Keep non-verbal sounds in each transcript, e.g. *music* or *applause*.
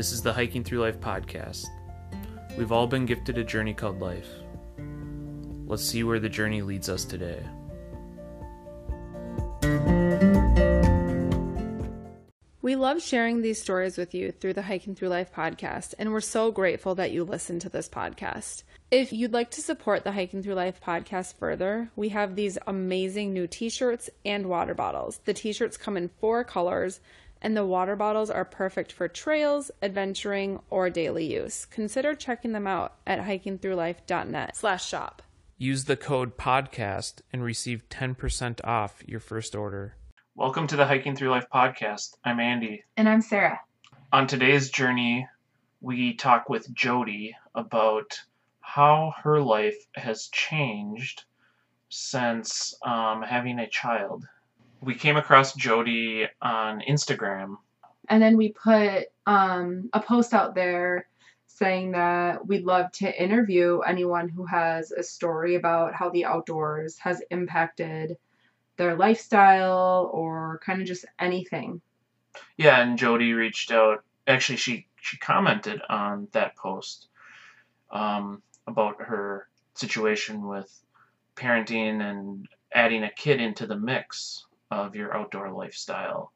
This is the Hiking Through Life podcast. We've all been gifted a journey called life. Let's see where the journey leads us today. We love sharing these stories with you through the Hiking Through Life podcast, and we're so grateful that you listen to this podcast. If you'd like to support the Hiking Through Life podcast further, we have these amazing new t shirts and water bottles. The t shirts come in four colors, and the water bottles are perfect for trails, adventuring, or daily use. Consider checking them out at hikingthroughlife.net slash shop. Use the code PODCAST and receive 10% off your first order. Welcome to the Hiking Through Life podcast. I'm Andy. And I'm Sarah. On today's journey, we talk with Jody about how her life has changed since um, having a child. We came across Jody on Instagram. And then we put um, a post out there saying that we'd love to interview anyone who has a story about how the outdoors has impacted their lifestyle or kind of just anything. Yeah, and Jody reached out. Actually, she she commented on that post um, about her situation with parenting and adding a kid into the mix of your outdoor lifestyle.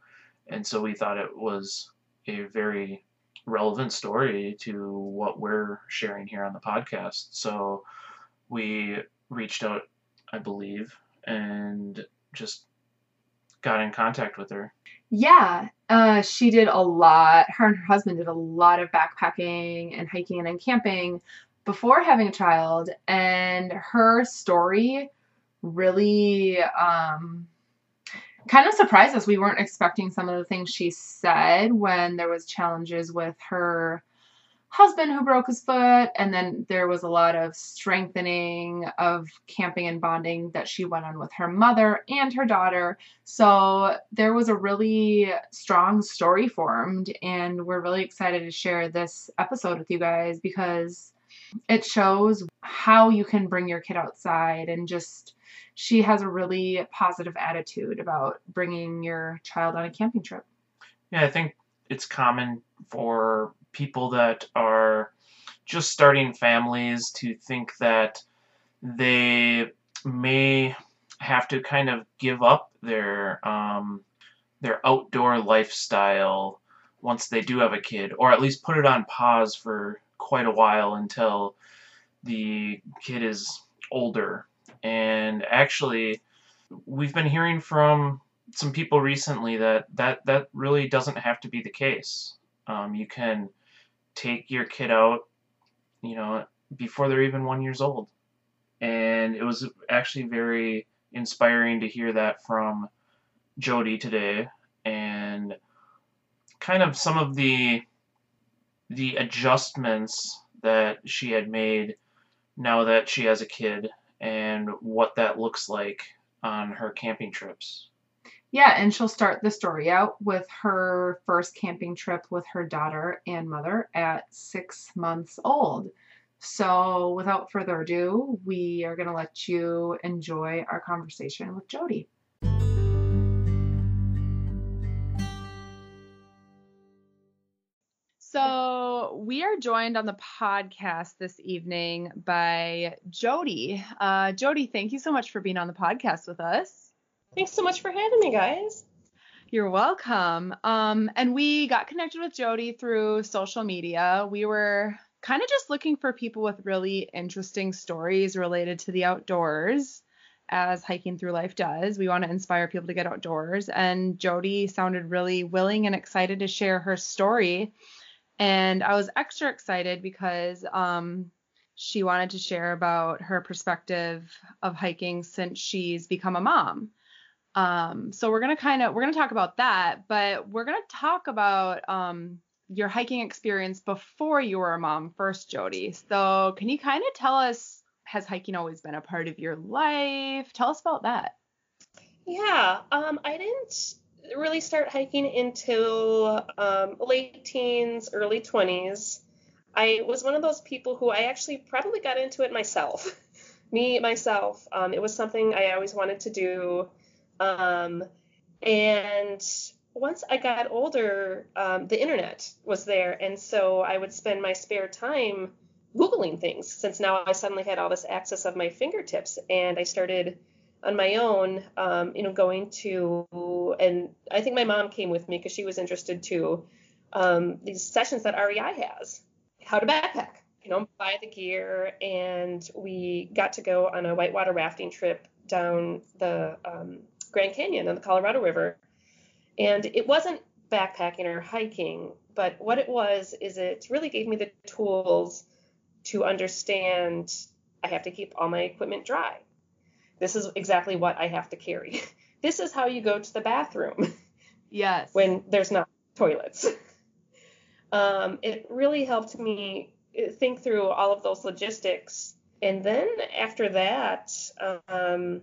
And so we thought it was a very relevant story to what we're sharing here on the podcast. So we reached out, I believe, and just got in contact with her. Yeah, uh, she did a lot. Her and her husband did a lot of backpacking and hiking and camping before having a child, and her story really um, kind of surprised us. We weren't expecting some of the things she said when there was challenges with her husband who broke his foot and then there was a lot of strengthening of camping and bonding that she went on with her mother and her daughter so there was a really strong story formed and we're really excited to share this episode with you guys because it shows how you can bring your kid outside and just she has a really positive attitude about bringing your child on a camping trip yeah i think it's common for people that are just starting families to think that they may have to kind of give up their um, their outdoor lifestyle once they do have a kid, or at least put it on pause for quite a while until the kid is older. And actually, we've been hearing from some people recently that that, that really doesn't have to be the case. Um, you can take your kid out, you know, before they're even one years old. And it was actually very inspiring to hear that from Jody today and kind of some of the the adjustments that she had made now that she has a kid and what that looks like on her camping trips. Yeah, and she'll start the story out with her first camping trip with her daughter and mother at six months old. So, without further ado, we are going to let you enjoy our conversation with Jody. So, we are joined on the podcast this evening by Jody. Uh, Jody, thank you so much for being on the podcast with us. Thanks so much for having me, guys. You're welcome. Um, and we got connected with Jody through social media. We were kind of just looking for people with really interesting stories related to the outdoors, as hiking through life does. We want to inspire people to get outdoors. And Jody sounded really willing and excited to share her story. And I was extra excited because um, she wanted to share about her perspective of hiking since she's become a mom. Um, so we're gonna kind of we're gonna talk about that, but we're gonna talk about um, your hiking experience before you were a mom first, Jody. So can you kind of tell us has hiking always been a part of your life? Tell us about that. Yeah, um, I didn't really start hiking until um, late teens, early 20s. I was one of those people who I actually probably got into it myself. *laughs* Me, myself. Um, it was something I always wanted to do. Um, and once I got older, um, the internet was there, and so I would spend my spare time googling things. Since now I suddenly had all this access of my fingertips, and I started on my own, um, you know, going to, and I think my mom came with me because she was interested too. Um, these sessions that REI has, how to backpack, you know, buy the gear, and we got to go on a whitewater rafting trip down the um, Grand Canyon on the Colorado River, and it wasn't backpacking or hiking, but what it was is it really gave me the tools to understand I have to keep all my equipment dry. This is exactly what I have to carry. *laughs* this is how you go to the bathroom. *laughs* Yes. when there's not toilets. *laughs* um, it really helped me uh, think through all of those logistics. And then after that, um,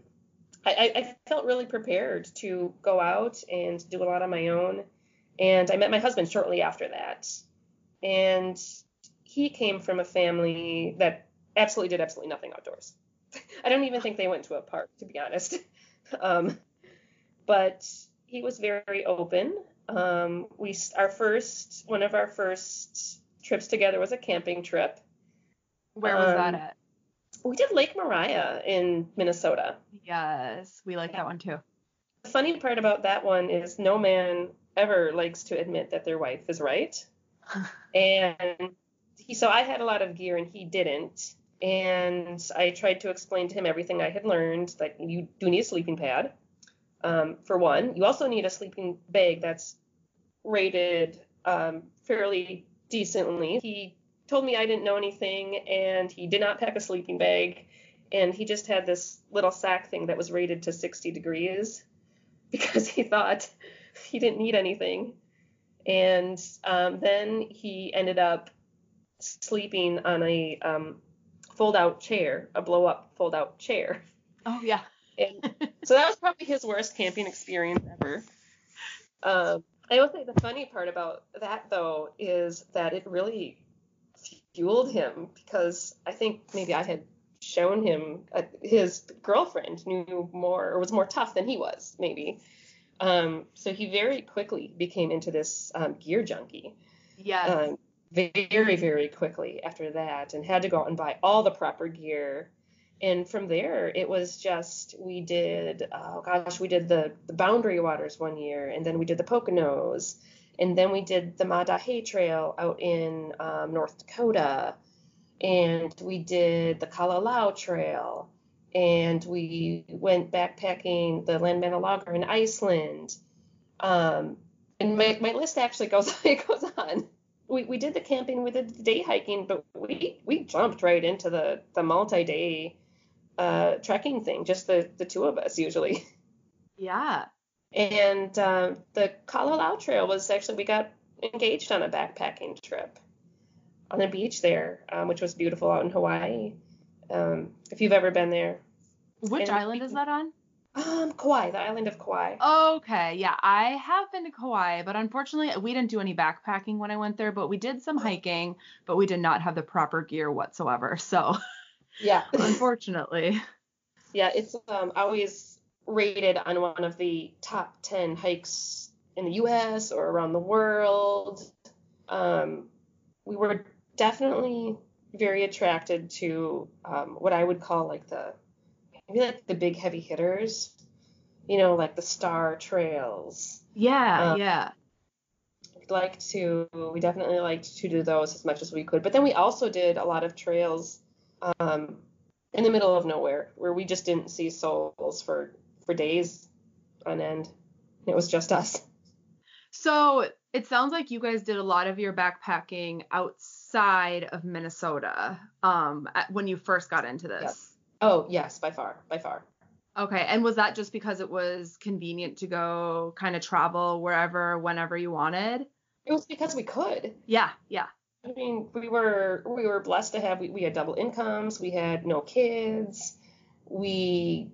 I, I, felt really prepared to go out and do a lot on my own. And I met my husband shortly after that. And he came from a family that absolutely did absolutely nothing outdoors. I don't even think they went to a park, to be honest. *laughs* Um, but he was very open. Um, we our first one of our first trips together was a camping trip. Where was um, that at? We did Lake Maria in Minnesota. Yes, we like that one too. The funny part about that one is no man ever likes to admit that their wife is right. *laughs* and he, so I had a lot of gear and he didn't. And I tried to explain to him everything I had learned that you do need a sleeping pad. Um, for one, you also need a sleeping bag that's rated um, fairly decently. He told me I didn't know anything, and he did not pack a sleeping bag, and he just had this little sack thing that was rated to 60 degrees *laughs* because he thought he didn't need anything. And um, then he ended up sleeping on a um, fold out chair, a blow up fold out chair. Oh, yeah. and *laughs* so that was probably his worst camping experience ever. Um, I will say the funny part about that, though, is that it really fueled him because I think maybe I had shown him uh, his girlfriend knew more or was more tough than he was maybe. Um, so he very quickly became into this um, gear junkie. Yeah. Um, very very quickly after that, and had to go out and buy all the proper gear. And from there, it was just we did oh gosh, we did the the Boundary Waters one year, and then we did the Poconos, and then we did the Maah Daah Trail out in um, North Dakota. And we did the Kalalau Trail. And we went backpacking the Landmannalaugar in Iceland. Um, and my, my list actually goes *laughs* it goes on. We, we did the camping, we did the day hiking, but we we jumped right into the the multi day uh, trekking thing, just the the two of us usually. *laughs* Yeah, and uh, the Kalalau Trail was actually, we got engaged on a backpacking trip on the beach there, um, which was beautiful out in Hawaii. Um, if you've ever been there. Which and island is that on? Um, Kauai, the island of Kauai. Okay, yeah, I have been to Kauai, but unfortunately we didn't do any backpacking when I went there, but we did some hiking, but we did not have the proper gear whatsoever. *laughs* So, yeah, *laughs* unfortunately. Yeah, it's um always rated on one of the top 10 hikes in the US or around the world. Um, we were definitely very attracted to um, what I would call like the maybe like the big heavy hitters, you know, like the star trails. Yeah, um, yeah. We'd like to, we definitely liked to do those as much as we could. But then we also did a lot of trails um, in the middle of nowhere where we just didn't see souls for for days on end. It was just us. So it sounds like you guys did a lot of your backpacking outside of Minnesota um, when you first got into this. Yes. Oh, yes, by far, by far. Okay, and was that just because it was convenient to go kind of travel wherever, whenever you wanted? It was because we could. Yeah, yeah. I mean, we were we were blessed to have we, we had double incomes, we had no kids, we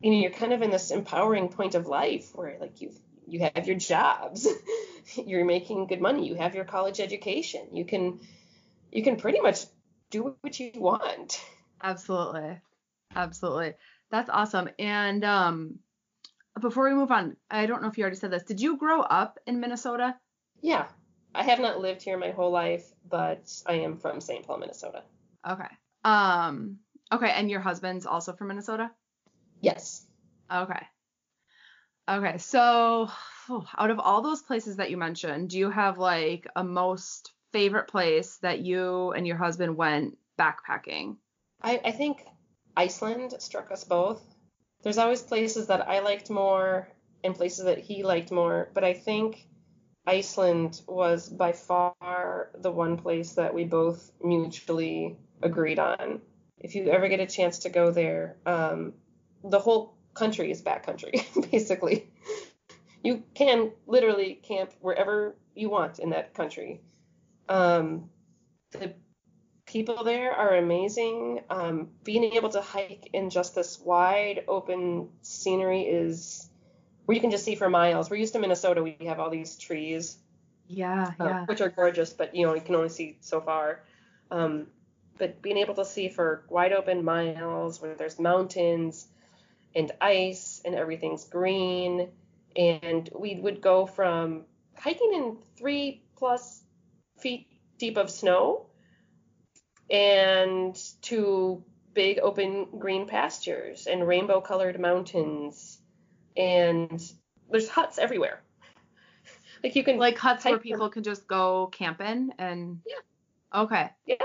you know, you're kind of in this empowering point of life where like you you have your jobs, *laughs* you're making good money, you have your college education, you can you can pretty much do what you want. Absolutely. Absolutely. That's awesome. And um before we move on, I don't know if you already said this. Did you grow up in Minnesota? Yeah. I have not lived here my whole life, but I am from St. Paul, Minnesota. Okay. Um. Okay, and your husband's also from Minnesota. Yes. Okay. Okay, so oh, *sighs* out of all those places that you mentioned, do you have like a most favorite place that you and your husband went backpacking? I, I think Iceland struck us both. There's always places that I liked more and places that he liked more, but I think Iceland was by far the one place that we both mutually agreed on. If you ever get a chance to go there, um, the whole country is backcountry, *laughs* basically. You can literally camp wherever you want in that country. Um, the people there are amazing. Um, being able to hike in just this wide open scenery is where you can just see for miles. We're used to Minnesota, we have all these trees, Yeah, uh, yeah. which are gorgeous, but you know you can only see so far. Um, but being able to see for wide open miles where there's mountains and ice and everything's green, and we would go from hiking in three plus feet deep of snow and to big open green pastures and rainbow colored mountains and there's huts everywhere *laughs* like you can Like huts where hike them. people can just go camping and Yeah. Okay. yeah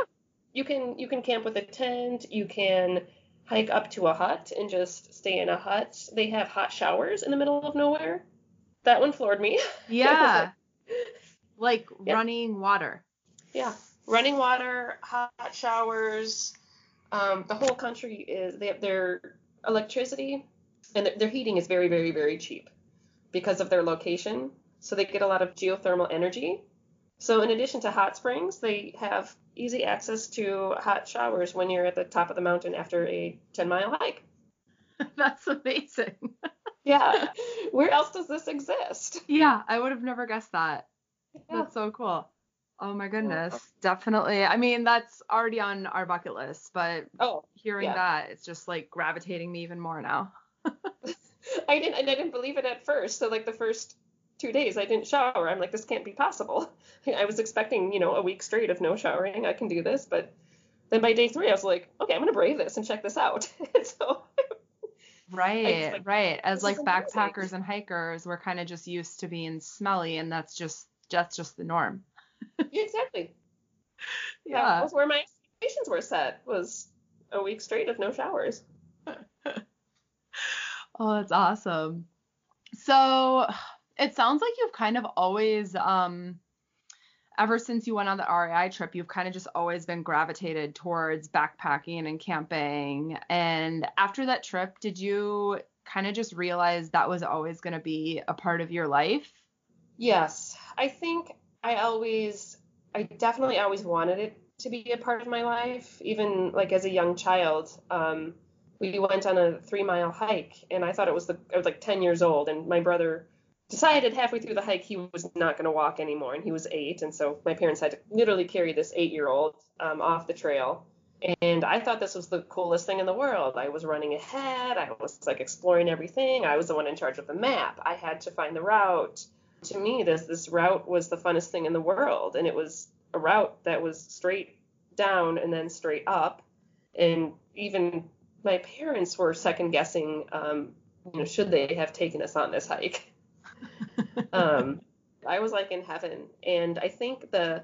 you can you can camp with a tent you can hike up to a hut and just stay in a hut they have hot showers in the middle of nowhere that one floored me *laughs* Yeah. *laughs* like Yeah. running water. Yeah, running water, hot showers. Um, the whole country is they have their electricity and their, their heating is very, very, very cheap because of their location. So they get a lot of geothermal energy. So in addition to hot springs, they have easy access to hot showers when you're at the top of the mountain after a 10 mile hike. *laughs* That's amazing. *laughs* Yeah, where else does this exist? yeah, I would have never guessed that. Yeah. That's so cool. Oh my oh, goodness. Definitely. I mean, that's already on our bucket list, but Oh, hearing Yeah. that, it's just like gravitating me even more now. *laughs* *laughs* I didn't and I didn't believe it at first. So like the first two days I didn't shower. I'm like, this can't be possible. *laughs* I was expecting, you know, a week straight of no showering. I can do this, but then by day three I was like, okay, I'm gonna brave this and check this out. so Right, like, right. As like is amazing. backpackers and hikers, we're kind of just used to being smelly, and that's just that's just the norm. Yeah, exactly. That Yeah. was where my expectations were set was a week straight of no showers. *laughs* Oh, that's awesome. So it sounds like you've kind of always, um, ever since you went on the REI trip, you've kind of just always been gravitated towards backpacking and camping. And after that trip, did you kind of just realize that was always going to be a part of your life? Yes, I think I always, I definitely always wanted it to be a part of my life, even like as a young child. Um, we went on a three mile hike, and I thought it was the, I was like 10 years old, and my brother decided halfway through the hike he was not going to walk anymore, and he was eight, and so my parents had to literally carry this eight year old um, off the trail. And I thought this was the coolest thing in the world. I was running ahead. I was like exploring everything. I was the one in charge of the map. I had to find the route to me this this route was the funnest thing in the world. And it was a route that was straight down and then straight up. And even my parents were second guessing um, you know should they have taken us on this hike? *laughs* Um, i was like in heaven. And i think the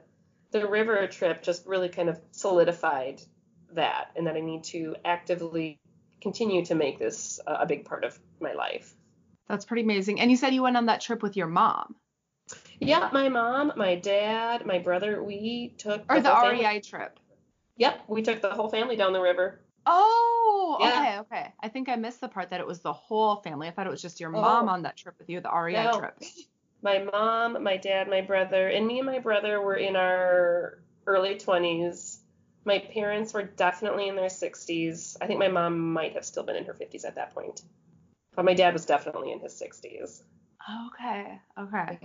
the river trip just really kind of solidified that and that i need to actively continue to make this uh, a big part of my life That's pretty amazing. And you said you went on that trip with your mom Yeah, my mom, my dad, my brother, we took or the whole family- REI trip. Yep, we took the whole family down the river. Oh, Yeah. okay, okay. I think I missed the part that it was the whole family. I thought it was just your oh. mom Oh. on that trip with you, the REI No. trip. *laughs* My mom, my dad, my brother, and me and my brother were in our early 20s. My parents were definitely in their 60s. I think my mom might have still been in her 50s at that point. But my dad was definitely in his 60s. Okay, okay.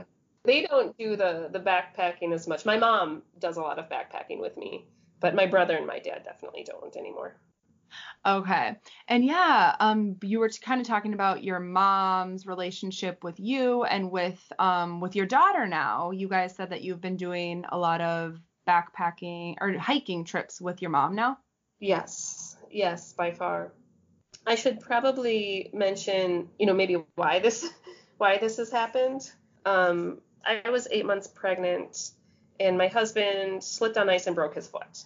They don't do the the backpacking as much. My mom does a lot of backpacking with me, but my brother and my dad definitely don't anymore. Okay. And yeah, um you were kind of talking about your mom's relationship with you and with um with your daughter now. You guys said that you've been doing a lot of backpacking or hiking trips with your mom now? Yes. Yes, by far. I should probably mention, you know, maybe why this *laughs* why this has happened. Um I was 8 months pregnant and my husband slipped on ice and broke his foot.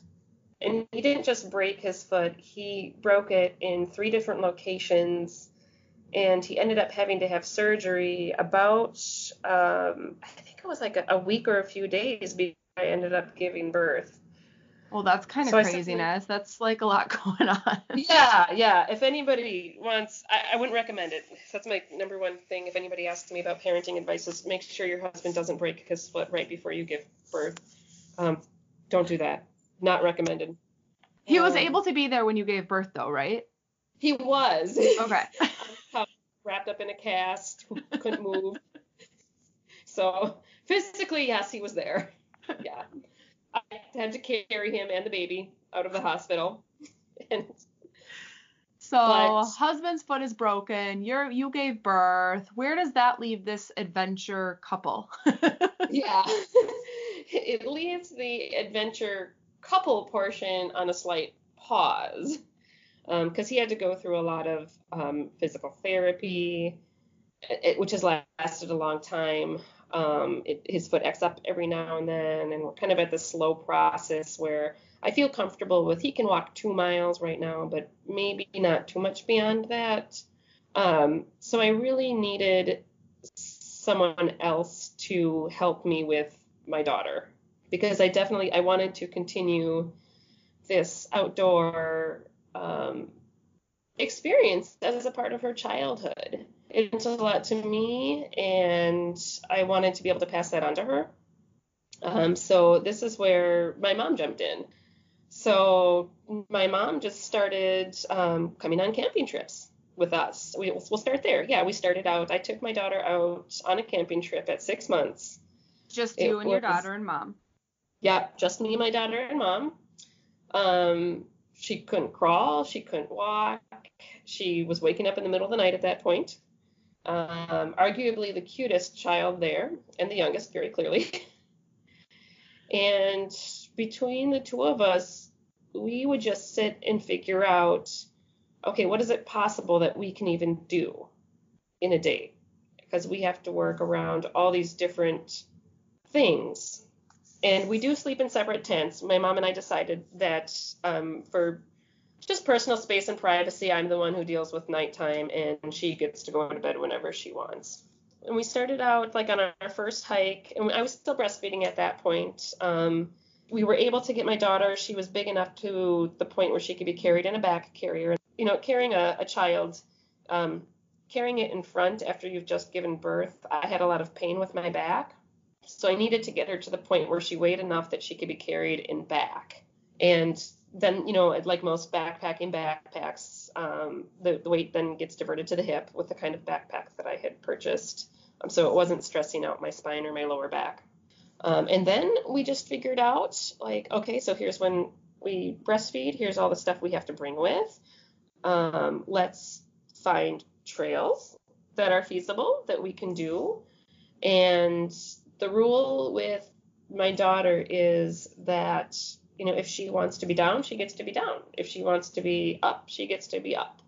And he didn't just break his foot, he broke it in three different locations. And he ended up having to have surgery about, um, I think it was like a, a, week or a few days before I ended up giving birth. Well, that's kind of so craziness. that's like a lot *laughs* going on. yeah, yeah. If anybody wants, I, I, wouldn't recommend it. That's my number one thing. If anybody asks me about parenting advice, is make sure your husband doesn't break his foot right before you give birth. Um, don't do that. Not recommended. He was um, able to be there when you gave birth, though, right? He was. *laughs* Okay. wrapped up in a cast, couldn't move. so physically, yes, he was there. *laughs* Yeah. I had to carry him and the baby out of the hospital. *laughs* And so but, husband's foot is broken. You're you gave birth. Where does that leave this adventure couple? *laughs* yeah. *laughs* it leaves the adventure couple portion on a slight pause because um, he had to go through a lot of um, physical therapy, it, which has lasted a long time. Um, it, his foot acts up every now and then, and we're kind of at the slow process where I feel comfortable with he can walk two miles right now, but maybe not too much beyond that. Um, so I really needed someone else to help me with my daughter because I definitely I wanted to continue this outdoor um, experience as a part of her childhood. It meant a lot to me, and I wanted to be able to pass that on to her. Um, so this is where my mom jumped in. So my mom just started um, coming on camping trips with us. We, we'll start there. Yeah, we started out. I took my daughter out on a camping trip at six months. Just you it and was, your daughter and mom. Yeah, just me, my daughter, and mom. Um, she couldn't crawl, she couldn't walk. She was waking up in the middle of the night at that point. Um, arguably the cutest child there, and the youngest, very clearly. *laughs* and between the two of us, we would just sit and figure out okay, what is it possible that we can even do in a day? Because we have to work around all these different things and we do sleep in separate tents. My mom and I decided that um, for just personal space and privacy, I'm the one who deals with nighttime, and she gets to go to bed whenever she wants. And we started out like on our first hike, and I was still breastfeeding at that point. Um, we were able to get my daughter. She was big enough to the point where she could be carried in a back carrier. You know, carrying a, a child, um, carrying it in front after you've just given birth, I had a lot of pain with my back. So I needed to get her to the point where she weighed enough that she could be carried in back. And then, you know, like most backpacking backpacks, um, the, the weight then gets diverted to the hip with the kind of backpack that I had purchased. Um, so it wasn't stressing out my spine or my lower back. Um, and then we just figured out, like, okay, so here's when we breastfeed, here's all the stuff we have to bring with. Um, let's find trails that are feasible that we can do. And the rule with my daughter is that you know if she wants to be down she gets to be down. If she wants to be up she gets to be up.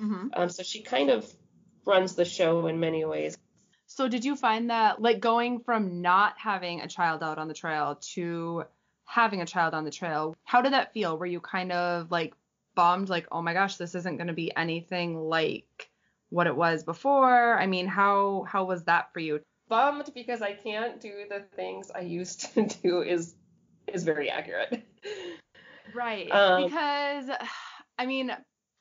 Mm-hmm. um, so she kind of runs the show in many ways. So did you find that like going from not having a child out on the trail to having a child on the trail how did that feel? Were you kind of like bummed like oh my gosh this isn't going to be anything like what it was before? I mean how how was that for you? Bummed because I can't do the things I used to *laughs* do is is very accurate. Right. Um, because I mean,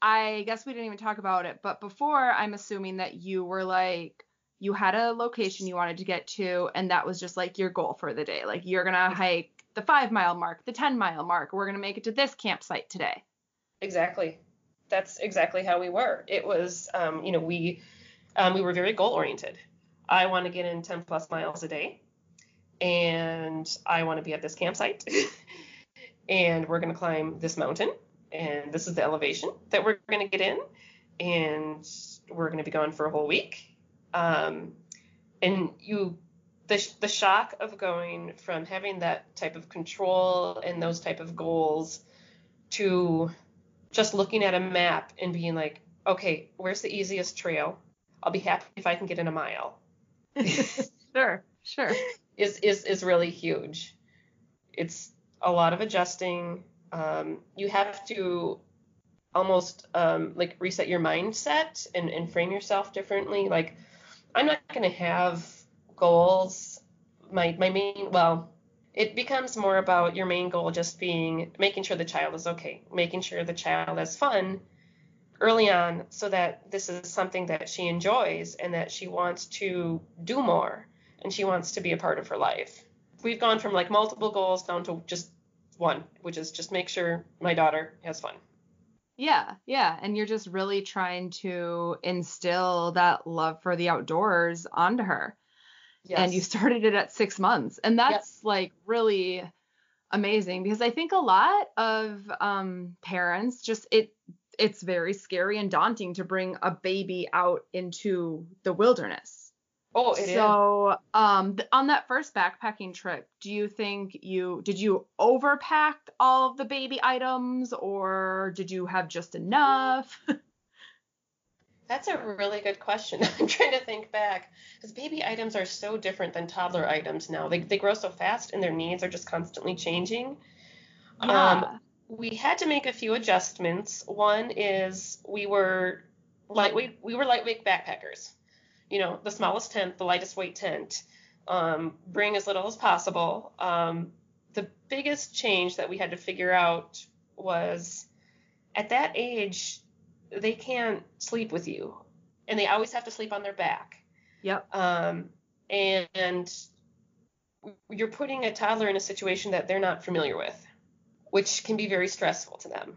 I guess we didn't even talk about it, but before I'm assuming that you were like you had a location you wanted to get to and that was just like your goal for the day. Like you're going to hike the 5 mile mark, the 10 mile mark. We're going to make it to this campsite today. Exactly. That's exactly how we were. It was um, you know, we um, we were very goal oriented. I want to get in 10 plus miles a day and I want to be at this campsite *laughs* and we're going to climb this mountain and this is the elevation that we're going to get in, and we're going to be gone for a whole week. Um, and you, the, the shock of going from having that type of control and those type of goals to just looking at a map and being like, okay, where's the easiest trail? I'll be happy if I can get in a mile. *laughs* sure, sure. Is is is really huge. It's a lot of adjusting. Um, you have to almost um, like reset your mindset and, and frame yourself differently. Like I'm not going to have goals. My my main well, it becomes more about your main goal just being making sure the child is okay, making sure the child has fun early on so that this is something that she enjoys and that she wants to do more and she wants to be a part of her life. We've gone from like multiple goals down to just one, which is just make sure my daughter has fun. Yeah, yeah. And you're just really trying to instill that love for the outdoors onto her. Yes. And you started it at six months. And that's like really amazing because I think a lot of um, parents just it it's very scary and daunting to bring a baby out into the wilderness. Oh, it so, is. um, th- on that first backpacking trip, do you think you did you overpack all of the baby items, or did you have just enough? *laughs* That's a really good question. *laughs* I'm trying to think back because baby items are so different than toddler items now. They they grow so fast and their needs are just constantly changing. Yeah. Um, we had to make a few adjustments. One is we were lightweight we were lightweight backpackers. You know, the smallest tent, the lightest weight tent. Um, bring as little as possible. Um, the biggest change that we had to figure out was at that age they can't sleep with you, and they always have to sleep on their back. Yep. Um, and you're putting a toddler in a situation that they're not familiar with which can be very stressful to them.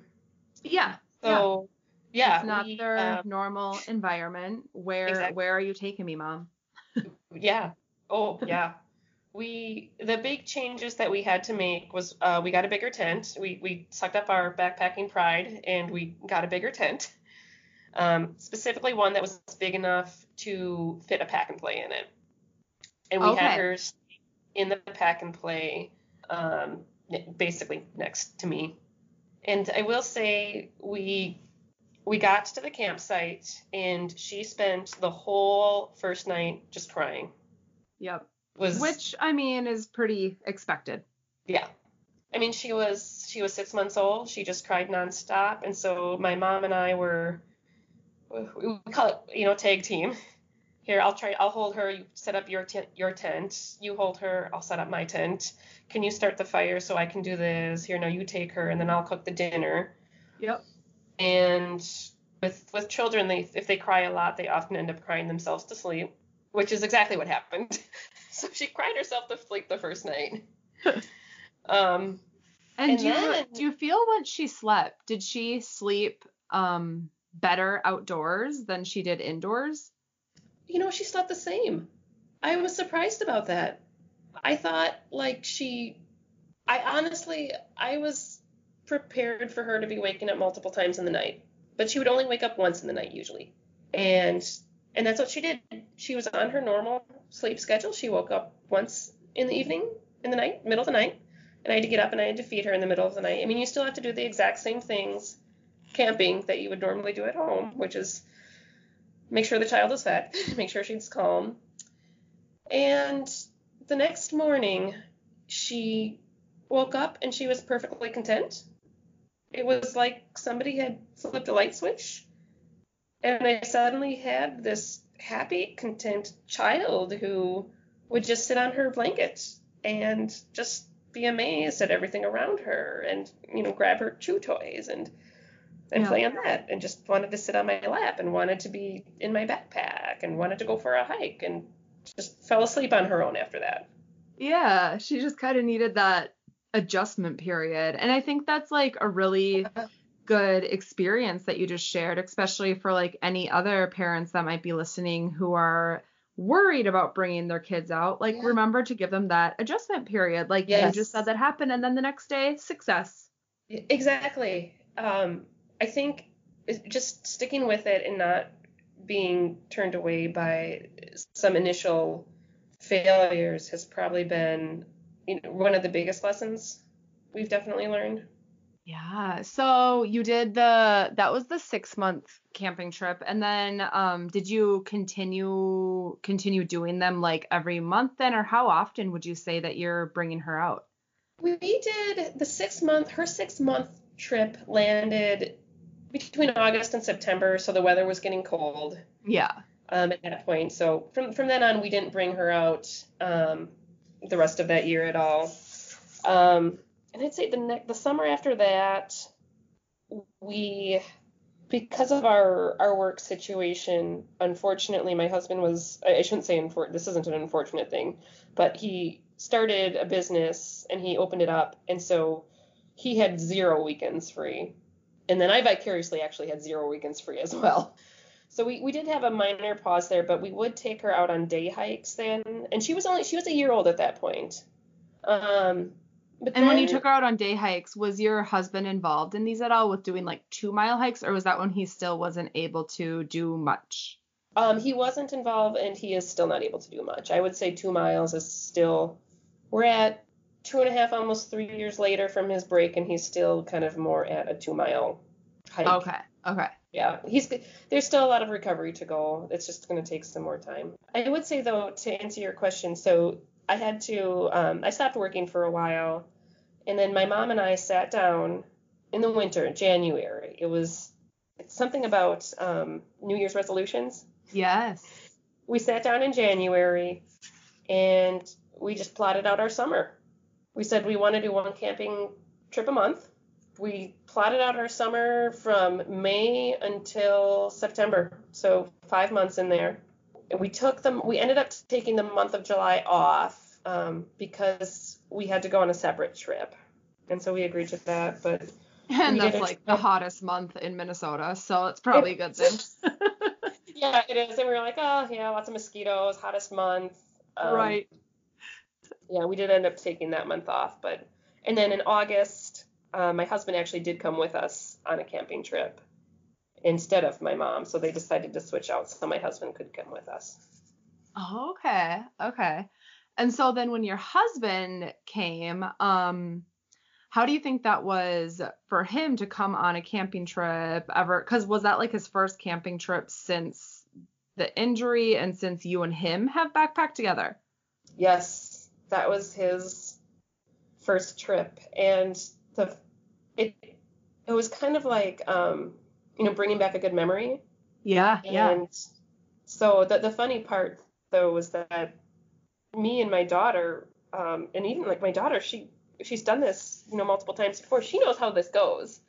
Yeah. So yeah, it's not we, their um, normal environment. Where exactly. where are you taking me, mom? yeah. Oh yeah. we the big changes that we had to make was uh, we got a bigger tent. We we sucked up our backpacking pride and we got a bigger tent. Um, specifically one that was big enough to fit a pack and play in it. And we okay. had her in the pack and play um, basically next to me. And I will say we we got to the campsite and she spent the whole first night just crying. Yep. Was which I mean is pretty expected. Yeah. I mean she was she was six months old. She just cried nonstop, and so my mom and I were we call it you know tag team. Here I'll try I'll hold her. You set up your tent your tent. You hold her. I'll set up my tent can you start the fire so I can do this? Here, no, you take her, and then I'll cook the dinner. Yep. And with with children, they if they cry a lot, they often end up crying themselves to sleep, which is exactly what happened. *laughs* so she cried herself to sleep the first night. *laughs* um. And, and do then, you do you feel once she slept, did she sleep um better outdoors than she did indoors? You know, she slept the same. I was surprised about that. I thought like she I honestly I was prepared for her to be waking up multiple times in the night, but she would only wake up once in the night usually. And and that's what she did. She was on her normal sleep schedule. She woke up once in the evening, in the night, middle of the night, and I had to get up and I had to feed her in the middle of the night. I mean, you still have to do the exact same things camping that you would normally do at home, which is make sure the child is fed, *laughs* make sure she's calm. And the next morning, she woke up and she was perfectly content. It was like somebody had flipped a light switch, and I suddenly had this happy, content child who would just sit on her blanket and just be amazed at everything around her and you know grab her chew toys and and yeah. play on that and just wanted to sit on my lap and wanted to be in my backpack and wanted to go for a hike and just fell asleep on her own after that. Yeah, she just kind of needed that adjustment period. And I think that's like a really good experience that you just shared, especially for like any other parents that might be listening who are worried about bringing their kids out. Like, yeah. remember to give them that adjustment period. Like yes. you just said that happened, and then the next day, success. Exactly. um, I think just sticking with it and not being turned away by some initial failures has probably been you know, one of the biggest lessons we've definitely learned. Yeah. So you did the that was the 6 month camping trip and then um did you continue continue doing them like every month then or how often would you say that you're bringing her out? We did the 6 month her 6 month trip landed between August and September so the weather was getting cold. Yeah. Um at that point. So from from then on we didn't bring her out um the rest of that year at all. Um and I'd say the ne- the summer after that, we because of our our work situation, unfortunately, my husband was I shouldn't say unfor- this isn't an unfortunate thing, but he started a business and he opened it up, and so he had zero weekends free, and then I vicariously actually had zero weekends free as well. So we, we did have a minor pause there, but we would take her out on day hikes then, and she was only she was a year old at that point. Um, but and then, when you took her out on day hikes, was your husband involved in these at all with doing like two mile hikes, or was that when he still wasn't able to do much? Um, he wasn't involved, and he is still not able to do much. I would say two miles is still. We're at two and a half, almost three years later from his break, and he's still kind of more at a two mile hike. Okay. Okay. Yeah, he's there's still a lot of recovery to go. It's just going to take some more time. I would say though, to answer your question, so I had to, um, I stopped working for a while. And then my mom and I sat down in the winter, January. It was something about um, New Year's resolutions. Yes. We sat down in January and we just plotted out our summer. We said we want to do one camping trip a month. We plotted out our summer from May until September, so five months in there we took them. We ended up taking the month of July off um, because we had to go on a separate trip, and so we agreed to that. But *laughs* and that's like the hottest month in Minnesota, so it's probably a good thing. *laughs* yeah, it is. And we were like, oh yeah, lots of mosquitoes, hottest month. Um, right. Yeah, we did end up taking that month off, but and then in August, uh, my husband actually did come with us on a camping trip instead of my mom. So they decided to switch out so my husband could come with us. Oh, okay. Okay. And so then when your husband came, um, how do you think that was for him to come on a camping trip ever? Because was that like his first camping trip since the injury and since you and him have backpacked together? Yes, that was his first trip, and the it it was kind of like um, you know, bringing back a good memory. Yeah, and yeah. so the the funny part though was that me and my daughter, um, and even like my daughter, she she's done this, you know, multiple times before. She knows how this goes.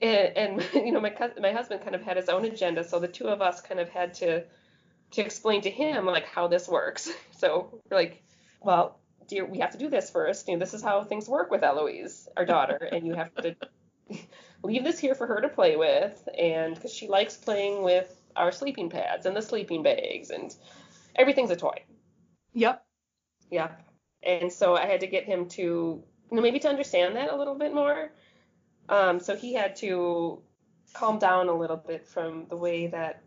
And, and *laughs* you know, my my husband kind of had his own agenda, so the two of us kind of had to to explain to him like how this works. *laughs* So we're like, well, dear, we have to do this first. You know, this is how things work with Eloise, our daughter, *laughs* and you have to *laughs* leave this here for her to play with, and because she likes playing with our sleeping pads and the sleeping bags, and everything's a toy. Yep. Yeah. And so I had to get him to, you know, maybe to understand that a little bit more. Um, so he had to calm down a little bit from the way that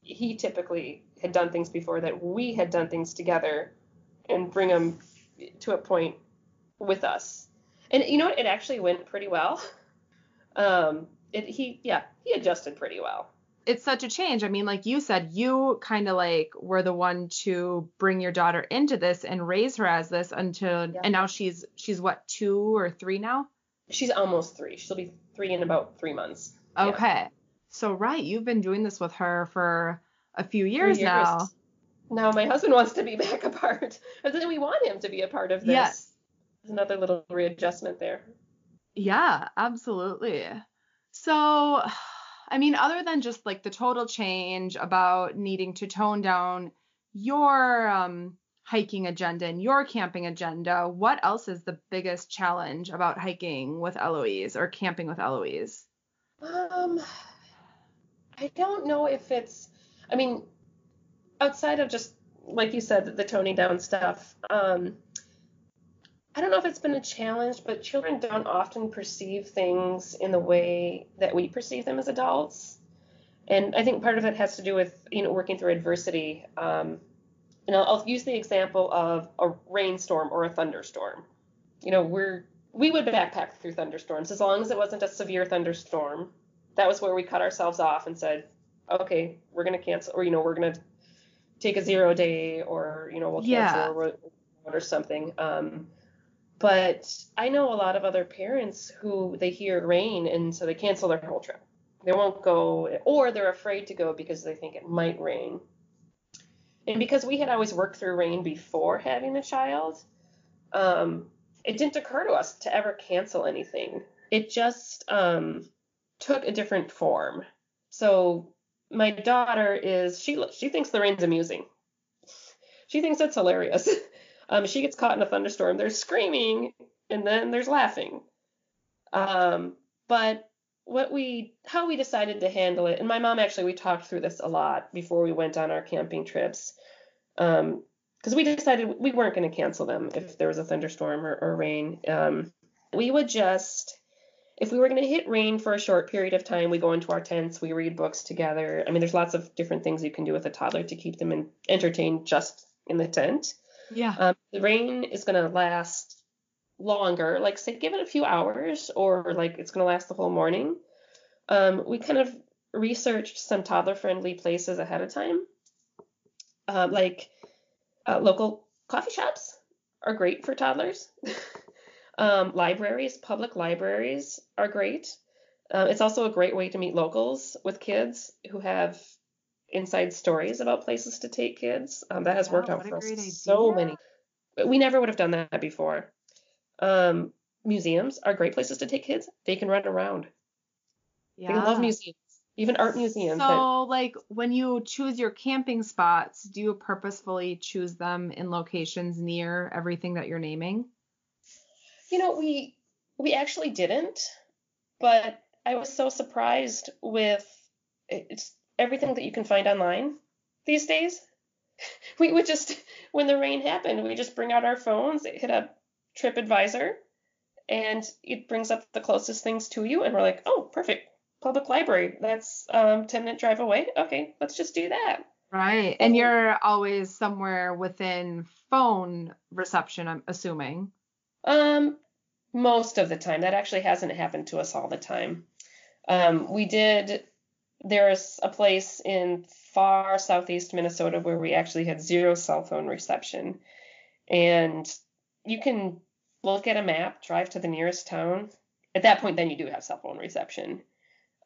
he typically had done things before, that we had done things together, and bring him to a point with us. And you know what? It actually went pretty well. *laughs* Um, it, he, yeah, he adjusted pretty well. It's such a change. I mean, like you said, you kind of like were the one to bring your daughter into this and raise her as this until, yeah. and now she's she's what two or three now? She's almost three. She'll be three in about three months. Okay. Yeah. So right, you've been doing this with her for a few years, years. now. Now my husband wants to be *laughs* back a part, but then we want him to be a part of this. Yes. There's another little readjustment there. Yeah, absolutely. So, I mean, other than just like the total change about needing to tone down your um, hiking agenda and your camping agenda, what else is the biggest challenge about hiking with Eloise or camping with Eloise? Um, I don't know if it's, I mean, outside of just like you said, the toning down stuff. Um, I don't know if it's been a challenge, but children don't often perceive things in the way that we perceive them as adults. And I think part of it has to do with you know working through adversity. Um, and I'll, I'll use the example of a rainstorm or a thunderstorm. You know, we're we would backpack through thunderstorms as long as it wasn't a severe thunderstorm. That was where we cut ourselves off and said, okay, we're gonna cancel, or you know, we're gonna take a zero day, or you know, we'll cancel Yeah. or, or something. Um, but I know a lot of other parents who they hear rain and so they cancel their whole trip. They won't go, or they're afraid to go because they think it might rain. And because we had always worked through rain before having a child, um, it didn't occur to us to ever cancel anything. It just um, took a different form. So my daughter is she she thinks the rain's amusing. She thinks it's hilarious. *laughs* Um, she gets caught in a thunderstorm. There's screaming and then there's laughing. Um, but what we how we decided to handle it, and my mom actually we talked through this a lot before we went on our camping trips. Um, because we decided we weren't going to cancel them if there was a thunderstorm or, or rain. Um, we would just, if we were going to hit rain for a short period of time, we go into our tents, we read books together. I mean, there's lots of different things you can do with a toddler to keep them in, entertained just in the tent. Yeah. Um, the rain is going to last longer, like say give it a few hours, or like it's going to last the whole morning. Um, we kind of researched some toddler friendly places ahead of time. Um, like uh, local coffee shops are great for toddlers. *laughs* um, libraries, public libraries are great. Uh, it's also a great way to meet locals with kids who have inside stories about places to take kids. Um, that has worked out for us so many. We never would have done that before. Um, museums are great places to take kids. They can run around. Yeah. They love museums, even art museums. that- So, like, when you choose your camping spots, do you purposefully choose them in locations near everything that you're naming? You know, we we actually didn't, but I was so surprised with it's everything that you can find online these days. *laughs* We would just when the rain happened, we just bring out our phones, hit up TripAdvisor, and it brings up the closest things to you, and we're like, oh, perfect, public library. That's um, ten minute drive away. Okay, let's just do that. Right. And you're always somewhere within phone reception, I'm assuming. Um, most of the time. That actually hasn't happened to us all the time. Um, we did. There's a place in far southeast Minnesota where we actually had zero cell phone reception, and you can look at a map, drive to the nearest town. At that point, then you do have cell phone reception.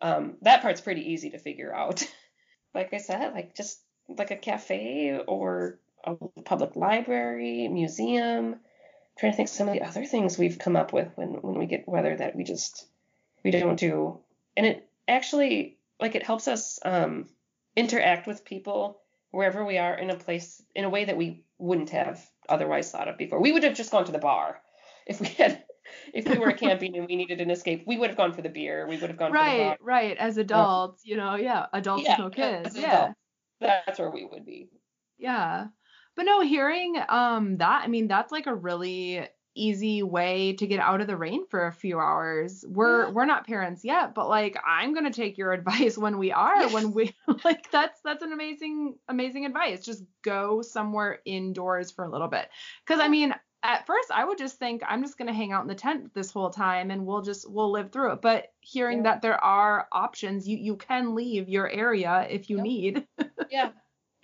Um, that part's pretty easy to figure out. *laughs* like I said, like just like a cafe or a public library, museum trying to think some of the other things we've come up with when when we get weather that we just we don't do and it actually like it helps us um interact with people wherever we are in a place in a way that we wouldn't have otherwise thought of before we would have just gone to the bar if we had if we were camping and we needed an escape we would have gone for the beer we would have gone for the Right, bar right. As adults, you know, yeah, adults Yeah, no kids. Yeah. adults. that's where we would be Yeah. But no, hearing um that, I mean, that's like a really easy way to get out of the rain for a few hours. We're Yeah. we're not parents yet, but like I'm going to take your *laughs* advice when we are when we *laughs* like that's that's an amazing amazing advice. Just go somewhere indoors for a little bit. Cuz I mean, at first I would just think I'm just going to hang out in the tent this whole time and we'll just we'll live through it. But hearing Yeah. that there are options, you you can leave your area if you Yep. need. yeah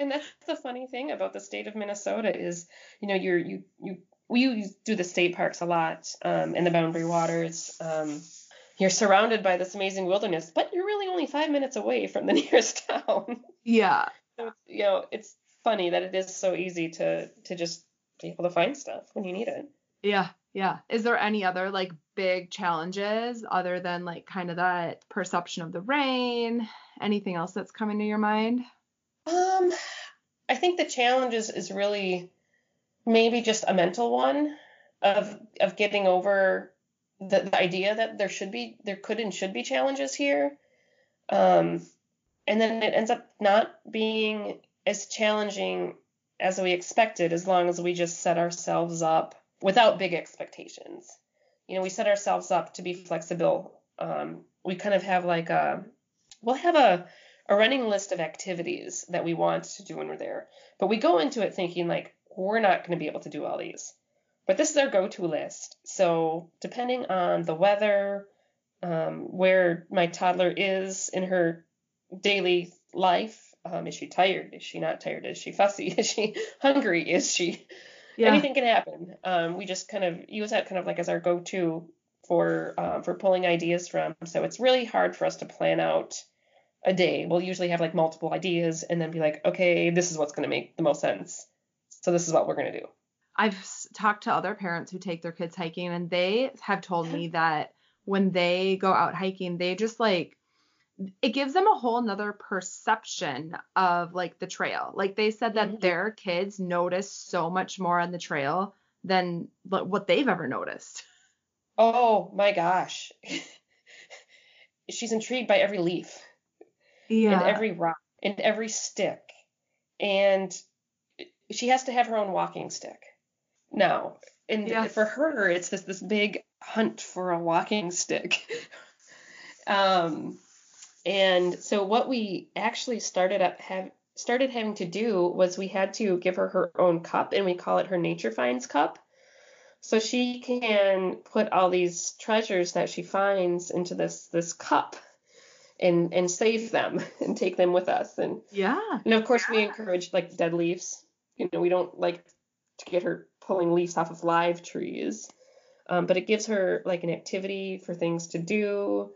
and that's the funny thing about the state of minnesota is you know you're you you we do the state parks a lot um, and the boundary waters um, you're surrounded by this amazing wilderness but you're really only five minutes away from the *laughs* nearest town yeah. so it's, you know it's funny that it is so easy to to just be able to find stuff when you need it Yeah, yeah. Is there any other like big challenges other than like kind of that perception of the rain? Anything else that's coming to your mind? Um, I think the challenge is, is really maybe just a mental one of of getting over the, the idea that there should be there could and should be challenges here. Um, and then it ends up not being as challenging as we expected as long as we just set ourselves up without big expectations. You know, we set ourselves up to be flexible. Um, we kind of have like a, we'll have a, a running list of activities that we want to do when we're there. But we go into it thinking like, we're not going to be able to do all these. But this is our go to list. So depending on the weather, um, where my toddler is in her daily life, um, is she tired? Is she not tired? Is she fussy? *laughs* Is she hungry? Is she *laughs* yeah. anything can happen. Um, we just kind of use that kind of like as our go-to for um, for pulling ideas from. So it's really hard for us to plan out a day. We'll usually have like multiple ideas and then be like, okay, this is what's going to make the most sense. So this is what we're going to do. I've talked to other parents who take their kids hiking and they have told me *laughs* that when they go out hiking, they just like it gives them a whole nother perception of like the trail. Like they said that mm-hmm. their kids notice so much more on the trail than what they've ever noticed. *laughs* Oh my gosh. *laughs* She's intrigued by every leaf. Yeah. And every rock and every stick. And she has to have her own walking stick. Now, and for her it's this this big hunt for a walking stick. *laughs* um and so what we actually started up have started having to do was we had to give her her own cup and we call it her nature finds cup. So she can put all these treasures that she finds into this this cup and and save them *laughs* and take them with us and yeah and of course yeah. we encourage like dead leaves you know we don't like to get her pulling leaves off of live trees um, but it gives her like an activity for things to do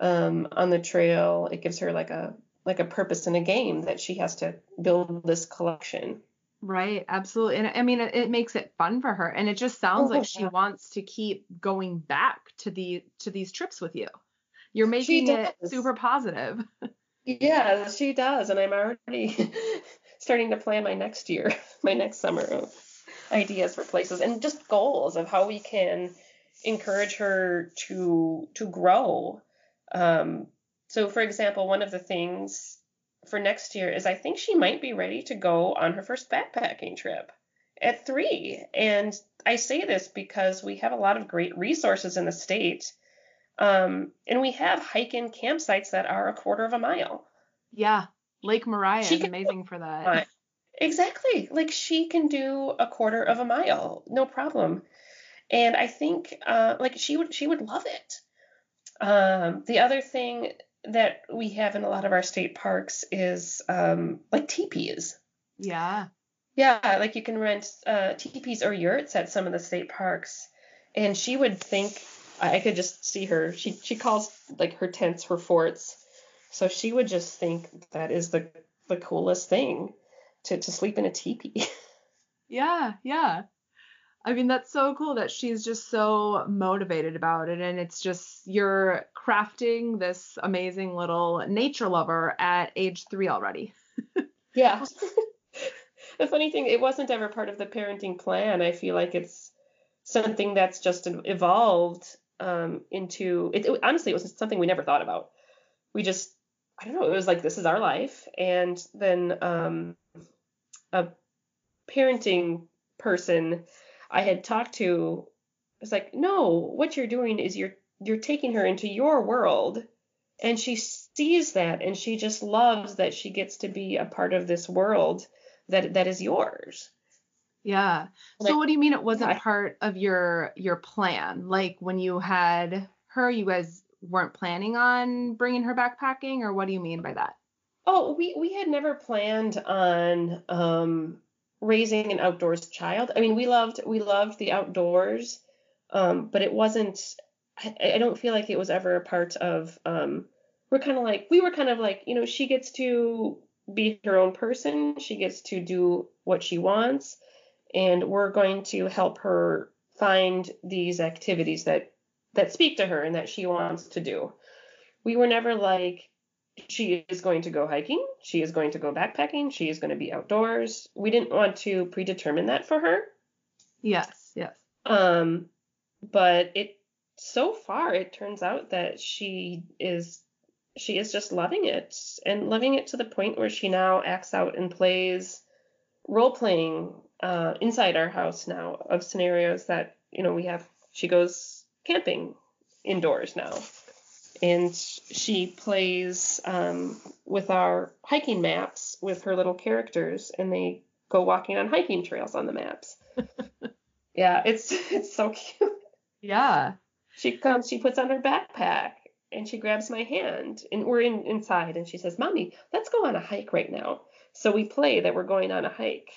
um, on the trail. It gives her like a like a purpose in a game that she has to build this collection. Right, absolutely. And I mean, it, it makes it fun for her, and it just sounds oh, like she wants to keep going back to the to these trips with you. You're making it super positive. *laughs* yeah, she does, and I'm already *laughs* starting to plan my next year, *laughs* my next summer of ideas for places and just goals of how we can encourage her to to grow um, so, for example, one of the things for next year is I think she might be ready to go on her first backpacking trip at three. And I say this because we have a lot of great resources in the state. Um, and we have hike in campsites that are a quarter of a mile. Yeah. Lake Maria she is amazing for that. Exactly. Like she can do a quarter of a mile, no problem. And I think uh, like she would she would love it. Um, the other thing that we have in a lot of our state parks is um, like teepees. Yeah. Yeah, like you can rent uh, teepees or yurts at some of the state parks, and she would think I could just see her. She she calls like her tents her forts, so she would just think that is the the coolest thing to to sleep in a teepee. *laughs* Yeah, yeah. I mean, that's so cool that she's just so motivated about it. And it's just, you're crafting this amazing little nature lover at age three already. *laughs* yeah. *laughs* the funny thing, it wasn't ever part of the parenting plan. I feel like it's something that's just evolved um, into, it, it, honestly, it was something we never thought about. We just, I don't know, it was like, this is our life. And then um, a parenting person I had talked to was like, no, what you're doing is you're you're taking her into your world and she sees that and she just loves that she gets to be a part of this world that that is yours. Yeah. So what do you mean it wasn't part of your your plan? Like when you had her, you guys weren't planning on bringing her backpacking, or what do you mean by that? Oh, we we had never planned on um raising an outdoors child. I mean, we loved we loved the outdoors, um, but it wasn't. I, I, don't feel like it was ever a part of. Um, we're kind of like we were kind of like you know she gets to be her own person. She gets to do what she wants, and we're going to help her find these activities that that speak to her and that she wants to do. We were never like she is going to go hiking. She is going to go backpacking. She is going to be outdoors. We didn't want to predetermine that for her. Yes, yes. Um, but it so far it turns out that she is she is just loving it and loving it to the point where she now acts out and plays role playing uh, inside our house now of scenarios that you know we have. She goes camping indoors now, and she plays um, with our hiking maps with her little characters, and they go walking on hiking trails on the maps. *laughs* yeah, it's it's so cute. Yeah. She comes, she puts on her backpack, and she grabs my hand, and we're in inside, and she says, "Mommy, let's go on a hike right now." So we play that we're going on a hike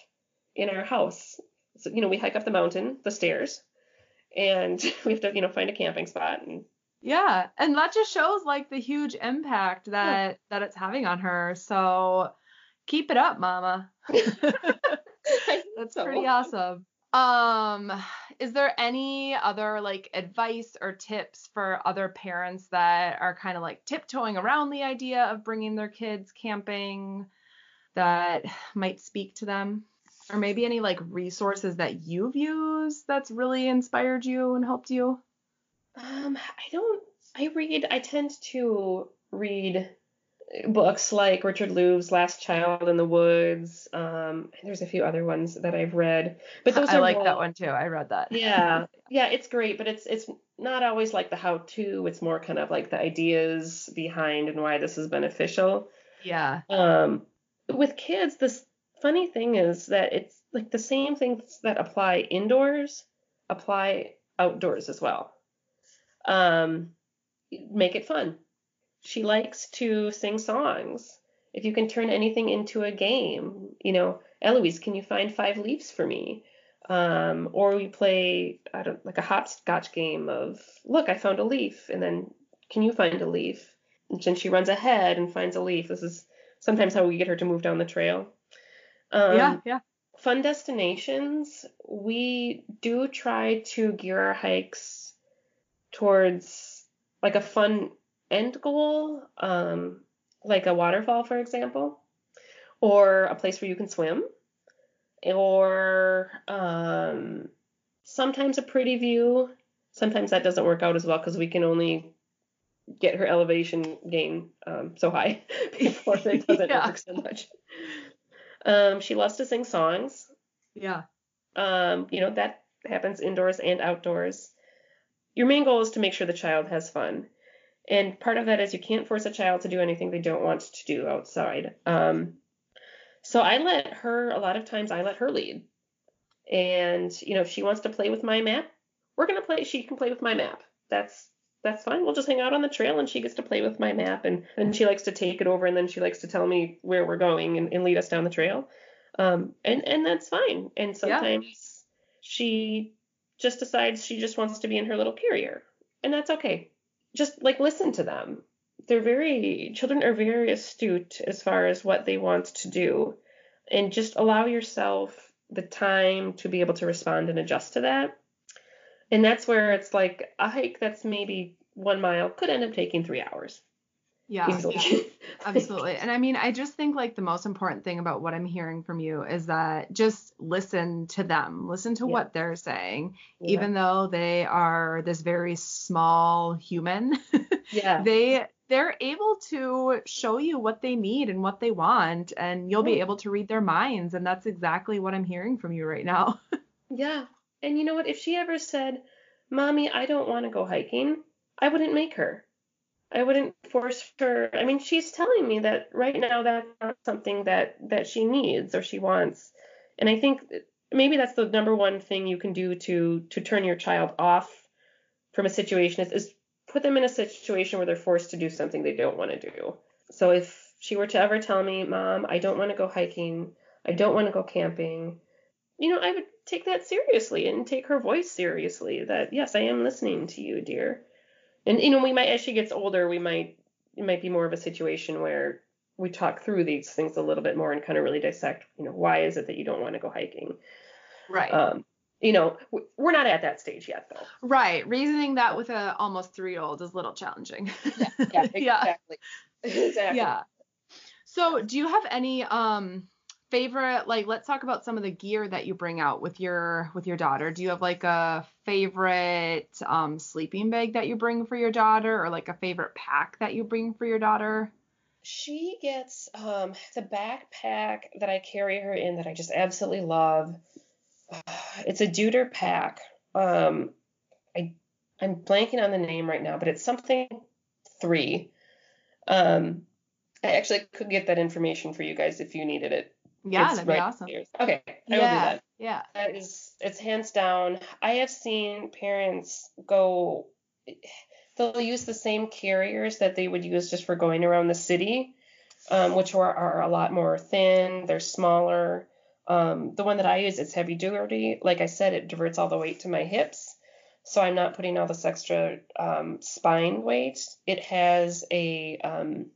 in our house. So you know, we hike up the mountain, the stairs, and *laughs* we have to you know find a camping spot and Yeah, and that just shows like the huge impact that that it's having on her. So keep it up, mama. *laughs* *laughs* That's So- pretty awesome. Um, is there any other like advice or tips for other parents that are kind of like tiptoeing around the idea of bringing their kids camping that might speak to them? Or maybe any like resources that you've used that's really inspired you and helped you? Um, I don't. I read. I tend to read books like Richard Louv's Last Child in the Woods. Um, there's a few other ones that I've read, but those I are like more- that one too. I read that. Yeah, *laughs* yeah, it's great, but it's it's not always like the how-to. It's more kind of like the ideas behind and why this is beneficial. Yeah. Um, with kids, this funny thing is that it's like the same things that apply indoors apply outdoors as well. Um, make it fun. She likes to sing songs. If you can turn anything into a game, you know, Eloise, can you find five leaves for me? Um, or we play I don't like a hopscotch game of look, I found a leaf, and then can you find a leaf? And then she runs ahead and finds a leaf. This is sometimes how we get her to move down the trail. Um, yeah. Yeah. fun destinations, we do try to gear our hikes towards like a fun end goal, um, like a waterfall, for example, or a place where you can swim, or um, sometimes a pretty view. Sometimes that doesn't work out as well because we can only get her elevation gain um, so high *laughs* before it *laughs* doesn't Yeah. work so much. Um, she loves to sing songs. Yeah. Um, you know, that happens indoors and outdoors. Your main goal is to make sure the child has fun. And part of that is you can't force a child to do anything they don't want to do outside. Um, so I let her, a lot of times, I let her lead. And, you know, if she wants to play with my map, we're going to play, she can play with my map. That's, that's fine. We'll just hang out on the trail and she gets to play with my map. And then she likes to take it over and then she likes to tell me where we're going and, and lead us down the trail. Um, and, and that's fine. And sometimes she just decides she just wants to be in her little carrier. And that's okay. Just like listen to them. They're very, children are very astute as far as what they want to do. And just allow yourself the time to be able to respond and adjust to that. And that's where it's like a hike that's maybe one mile could end up taking three hours Yeah. easily. *laughs* Absolutely. And I mean, I just think like the most important thing about what I'm hearing from you is that just listen to them, listen to Yeah. what they're saying, Yeah. even though they are this very small human. *laughs* yeah. they they're able to show you what they need and what they want and you'll be able to read their minds and that's exactly what I'm hearing from you right now. *laughs* Yeah. And you know what? If she ever said, Mommy, I don't want to go hiking, I wouldn't make her. I wouldn't force her. I mean, she's telling me that right now that's not something that that she needs or she wants. And I think maybe that's the number one thing you can do to to turn your child off from a situation is, is put them in a situation where they're forced to do something they don't want to do. So if she were to ever tell me, Mom, I don't want to go hiking, I don't want to go camping, you know, I would take that seriously and take her voice seriously. That yes, I am listening to you, dear. And you know, we might as she gets older, we might it might be more of a situation where we talk through these things a little bit more and kind of really dissect, you know, why is it that you don't want to go hiking? Right. Um, you know, we're not at that stage yet, though. right. Reasoning that with a almost 3-year-old is a little challenging. Yeah, yeah. *laughs* exactly. *laughs* exactly. Yeah. So, do you have any um favorite like let's talk about some of the gear that you bring out with your with your daughter. Do you have like a favorite um sleeping bag that you bring for your daughter or like a favorite pack that you bring for your daughter? She gets um the backpack that I carry her in that I just absolutely love. *sighs* it's a Deuter pack. Um, I I'm blanking on the name right now, but it's something three. Um, I actually could get that information for you guys if you needed it. Yeah, It's that'd be awesome. Okay, I will do Yeah, that. yeah. That is, it's hands down. I have seen parents go, they'll use the same carriers that they would use just for going around the city, um, which are, are a lot more thin, they're smaller. Um, the one that I use, it's heavy duty. Like I said, it diverts all the weight to my hips. So I'm not putting all this extra um, spine weight. It has a, um,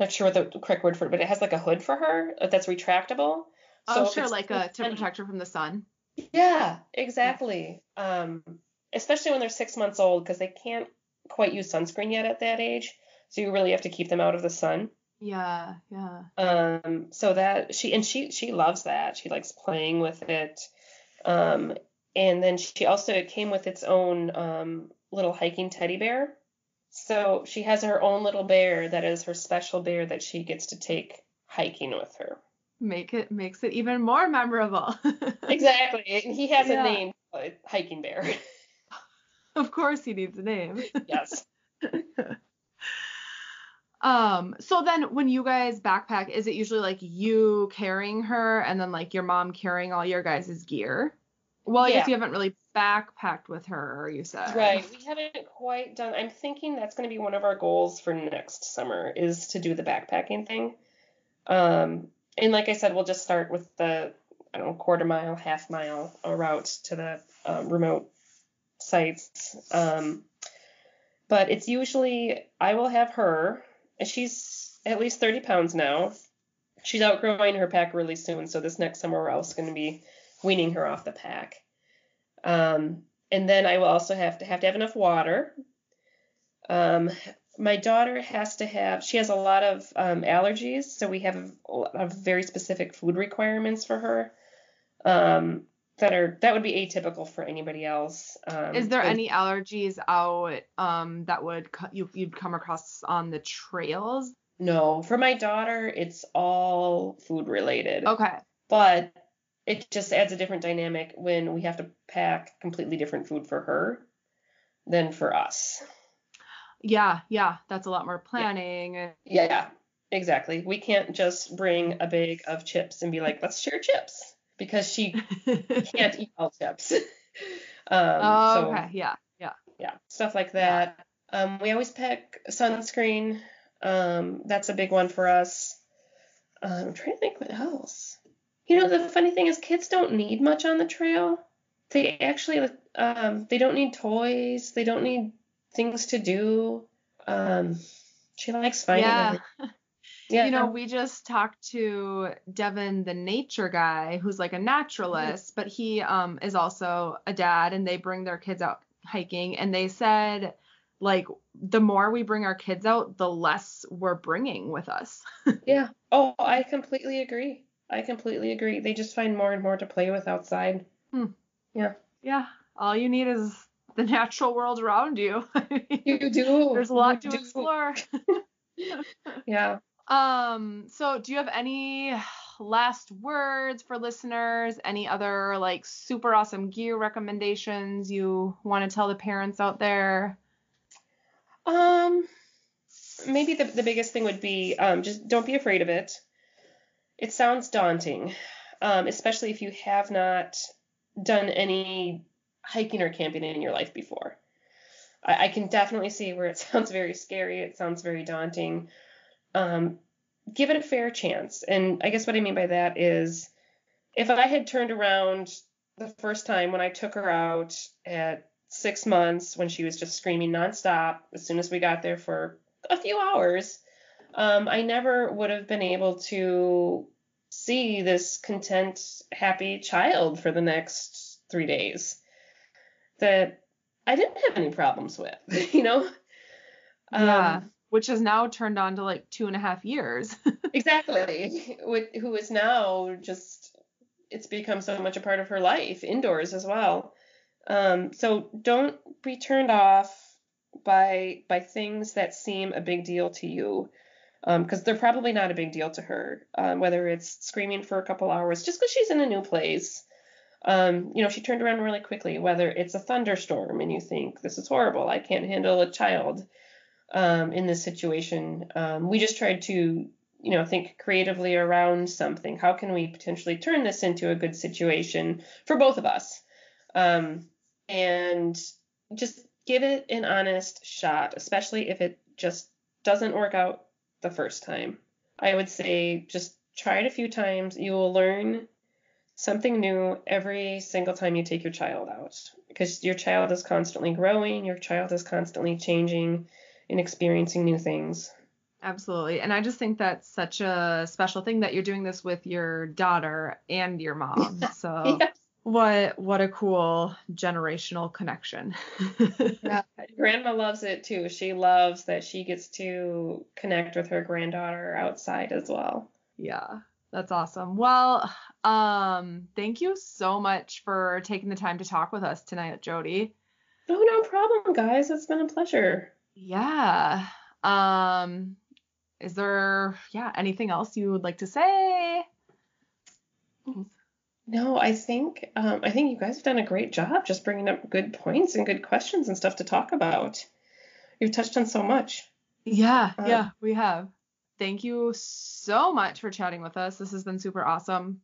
not sure what the correct word for it, but it has like a hood for her uh, that's retractable. Oh, So sure, like a to protect her from the sun. yeah, exactly. Um, especially when they're six months old because they can't quite use sunscreen yet at that age. So you really have to keep them out of the sun. Yeah, yeah. Um, so that she and she she loves that. She likes playing with it. Um, and then she also it came with its own um, little hiking teddy bear. So she has her own little bear that is her special bear that she gets to take hiking with her. Make it makes it even more memorable. *laughs* Exactly. And he has Yeah. a name, hiking bear. *laughs* of course he needs a name. *laughs* yes. Um, so then when you guys backpack, is it usually like you carrying her and then like your mom carrying all your guys' gear? Well, I guess you haven't really backpacked with her, you said. Right. We haven't quite done. I'm thinking that's going to be one of our goals for next summer is to do the backpacking thing. Um, and like I said, we'll just start with the I don't know quarter mile, half mile route to the um, remote sites. Um, but it's usually I will have her, and she's at least 30 pounds now. She's outgrowing her pack really soon, so this next summer we're also going to be weaning her off the pack. Um, and then I will also have to have to have enough water. Um, my daughter has to have she has a lot of um, allergies, so we have a lot of very specific food requirements for her. Um, that are that would be atypical for anybody else. Um, Is there and- any allergies out um that would co- you you'd come across on the trails? No, for my daughter, it's all food related. Okay. But it just adds a different dynamic when we have to pack completely different food for her than for us. Yeah, yeah, that's a lot more planning. Yeah, exactly. We can't just bring a bag of chips and be like, let's share chips because she *laughs* can't eat all chips. *laughs* um, oh, so, okay. Yeah, yeah. yeah, stuff like that. Um, we always pack sunscreen. Um, that's a big one for us. Um, I'm trying to think what else. You know, the funny thing is, kids don't need much on the trail. They actually, um, they don't need toys. They don't need things to do. Um, she likes finding. Yeah. everything. *laughs* Yeah. You know, we just talked to Devin, the nature guy, who's like a naturalist, but he um is also a dad, and they bring their kids out hiking, and they said like the more we bring our kids out, the less we're bringing with us. *laughs* Yeah. Oh, I completely agree. I completely agree. They just find more and more to play with outside. Yeah, Yeah. all you need is the natural world around you. *laughs* You do. There's a lot You to do. explore. *laughs* Yeah. Um, so do you have any last words for listeners? Any other like super awesome gear recommendations you want to tell the parents out there? Um, maybe the the biggest thing would be um just don't be afraid of it. It sounds daunting, um, especially if you have not done any hiking or camping in your life before. I, I can definitely see where it *laughs* sounds very scary. It sounds very daunting. Um, give it a fair chance. And I guess what I mean by that is if I had turned around the first time when I took her out at six months when she was just screaming nonstop as soon as we got there for a few hours, um, I never would have been able to see this content, happy child for the next three days that I didn't have any problems with, *laughs* you know? Yeah. Um, Which is now turned on to like two and a half years. *laughs* exactly. Who is now just, it's become so much a part of her life, indoors as well. Um, so don't be turned off by by things that seem a big deal to you, because they're probably not a big deal to her. Um, whether it's screaming for a couple hours just because she's in a new place, Um, you know, she turned around really quickly, whether it's a thunderstorm and you think, this is horrible, I can't handle a child um, in this situation. Um, we just tried to, you know, think creatively around something. How can we potentially turn this into a good situation for both of us? Um, and just give it an honest shot, especially if it just doesn't work out the first time. I would say just try it a few times. You will learn something new every single time you take your child out because your child is constantly growing, your child is constantly changing and experiencing new things. Absolutely. And I just think that's such a special thing that you're doing this with your daughter and your mom. *laughs* So Yeah. What what a cool generational connection. *laughs* Yeah. Grandma loves it too. She loves that she gets to connect with her granddaughter outside as well. Yeah, that's awesome. Well, um, thank you so much for taking the time to talk with us tonight, Jody. Oh, no problem, guys. It's been a pleasure. Yeah. Um, is there, yeah, anything else you would like to say? No, I think um, I think you guys have done a great job just bringing up good points and good questions and stuff to talk about. You've touched on so much. Yeah, Um, yeah, we have. Thank you so much for chatting with us. This has been super awesome.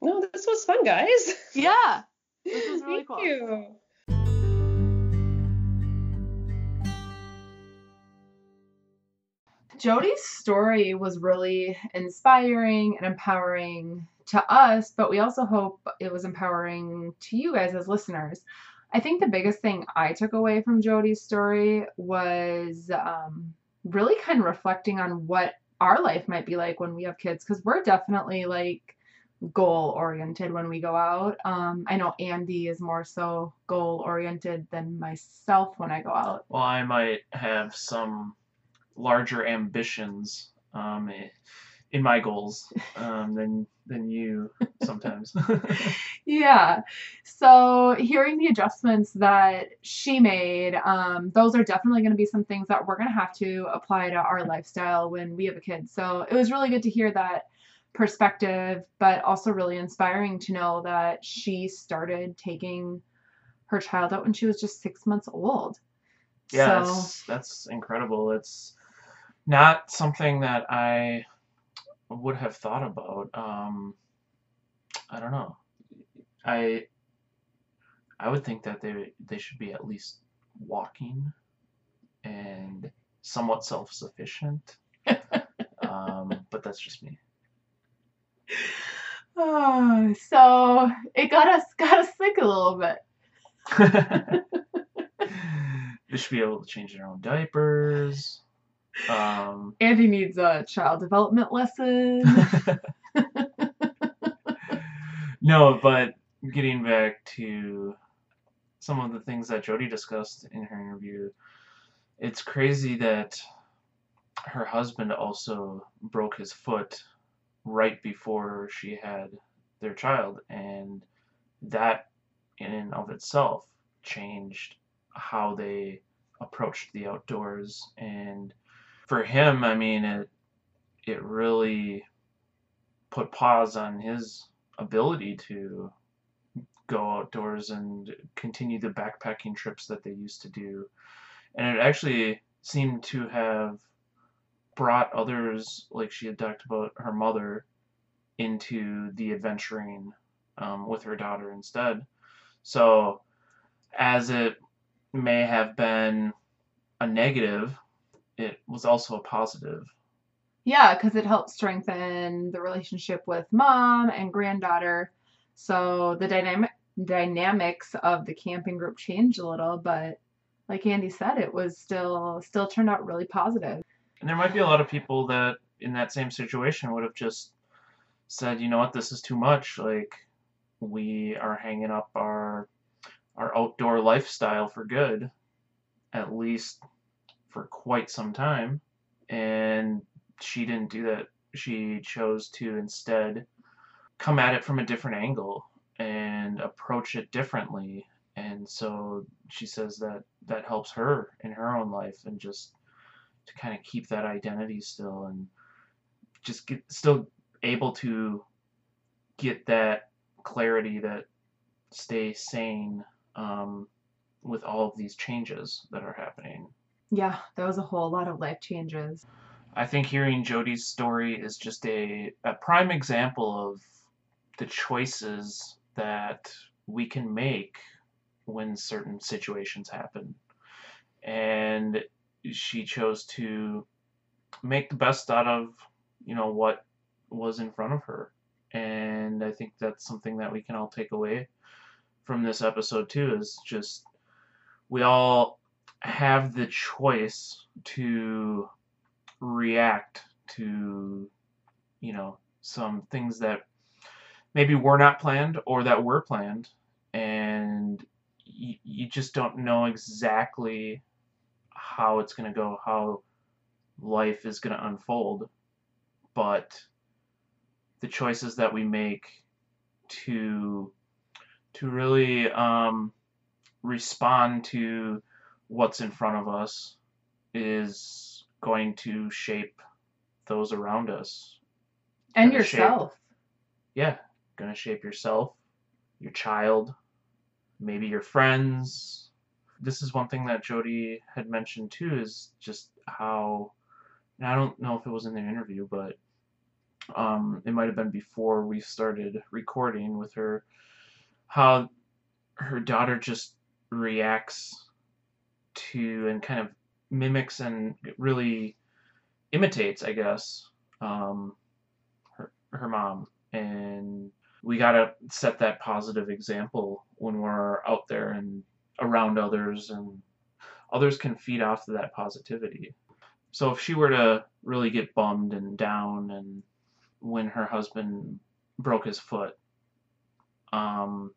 No, this was fun, guys. *laughs* Yeah, this was *laughs* really Thank cool. you. Jody's story was really inspiring and empowering to us, but we also hope it was empowering to you guys as listeners. I think the biggest thing I took away from Jody's story was um, really kind of reflecting on what our life might be like when we have kids, because we're definitely like goal oriented when we go out. Um, I know Andy is more so goal oriented than myself when I go out. Well, I might have some larger ambitions um, in my goals um, than than you sometimes. *laughs* Yeah. So hearing the adjustments that she made, um, those are definitely going to be some things that we're going to have to apply to our lifestyle when we have a kid. So it was really good to hear that perspective, but also really inspiring to know that she started taking her child out when she was just six months old. yeah, So that's that's incredible. It's not something that I would have thought about. Um, I don't know. I I would think that they they should be at least walking and somewhat self-sufficient. *laughs* um, but that's just me. *sighs* Oh, so it got us got us think a little bit. *laughs* they should be able to change their own diapers. Um, *laughs* Andy needs a child development lesson. *laughs* *laughs* no, but getting back to some of the things that Jody discussed in her interview, it's crazy that her husband also broke his foot right before she had their child, and that in and of itself changed how they approached the outdoors. And for him, I mean, it it really put pause on his ability to go outdoors and continue the backpacking trips that they used to do. And it actually seemed to have brought others, like she had talked about her mother, into the adventuring um, with her daughter instead. So, as it may have been a negative, it was also a positive. Yeah, because it helped strengthen the relationship with mom and granddaughter. So the dynamic dynamics of the camping group changed a little, but like Andy said, it was still still turned out really positive. And there might be a lot of people that in that same situation would have just said, you know what, this is too much. Like we are hanging up our our outdoor lifestyle for good, at least for quite some time. And she didn't do that. She chose to instead come at it from a different angle and approach it differently. And so she says that that helps her in her own life and just to kind of keep that identity still and just get still able to get that clarity that stay sane um, with all of these changes that are happening. Yeah, that was a whole lot of life changes. I think hearing Jody's story is just a, a prime example of the choices that we can make when certain situations happen. And she chose to make the best out of, you know, what was in front of her. And I think that's something that we can all take away from this episode too is just we all have the choice to react to you know some things that maybe were not planned or that were planned. And you, you just don't know exactly how it's going to go how life is going to unfold. But the choices that we make to to really um, respond to what's in front of us is going to shape those around us. And Gonna shape- yourself. Yeah, going to shape yourself, your child, maybe your friends. This is one thing that Jody had mentioned too is just how, and I don't know if it was in the interview, but um, it might have been before we started recording with her, how her daughter just reacts to and kind of mimics and really imitates, I guess, um, her her mom, and we gotta set that positive example when we're out there and around others, and others can feed off of that positivity. So if she were to really get bummed and down, and when her husband broke his foot, um,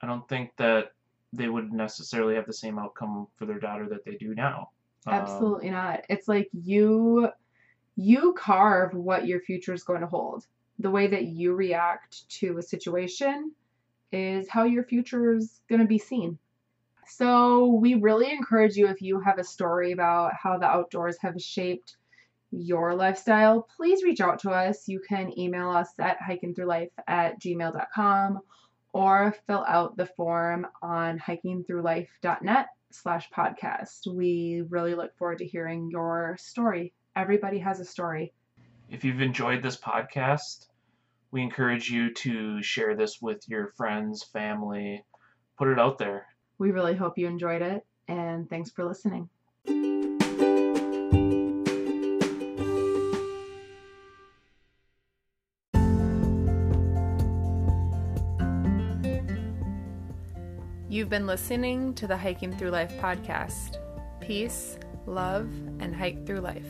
I don't think that they wouldn't necessarily have the same outcome for their daughter that they do now. Um, Absolutely not. It's like you you carve what your future is going to hold. The way that you react to a situation is how your future is going to be seen. So, we really encourage you if you have a story about how the outdoors have shaped your lifestyle, please reach out to us. You can email us at hikingthroughlife at gmail.com or fill out the form on hikingthroughlife.net slash podcast. We really look forward to hearing your story. Everybody has a story. If you've enjoyed this podcast, we encourage you to share this with your friends, family, put it out there. We really hope you enjoyed it, and thanks for listening. You've been listening to the Hiking Through Life podcast. Peace, love, and hike through life.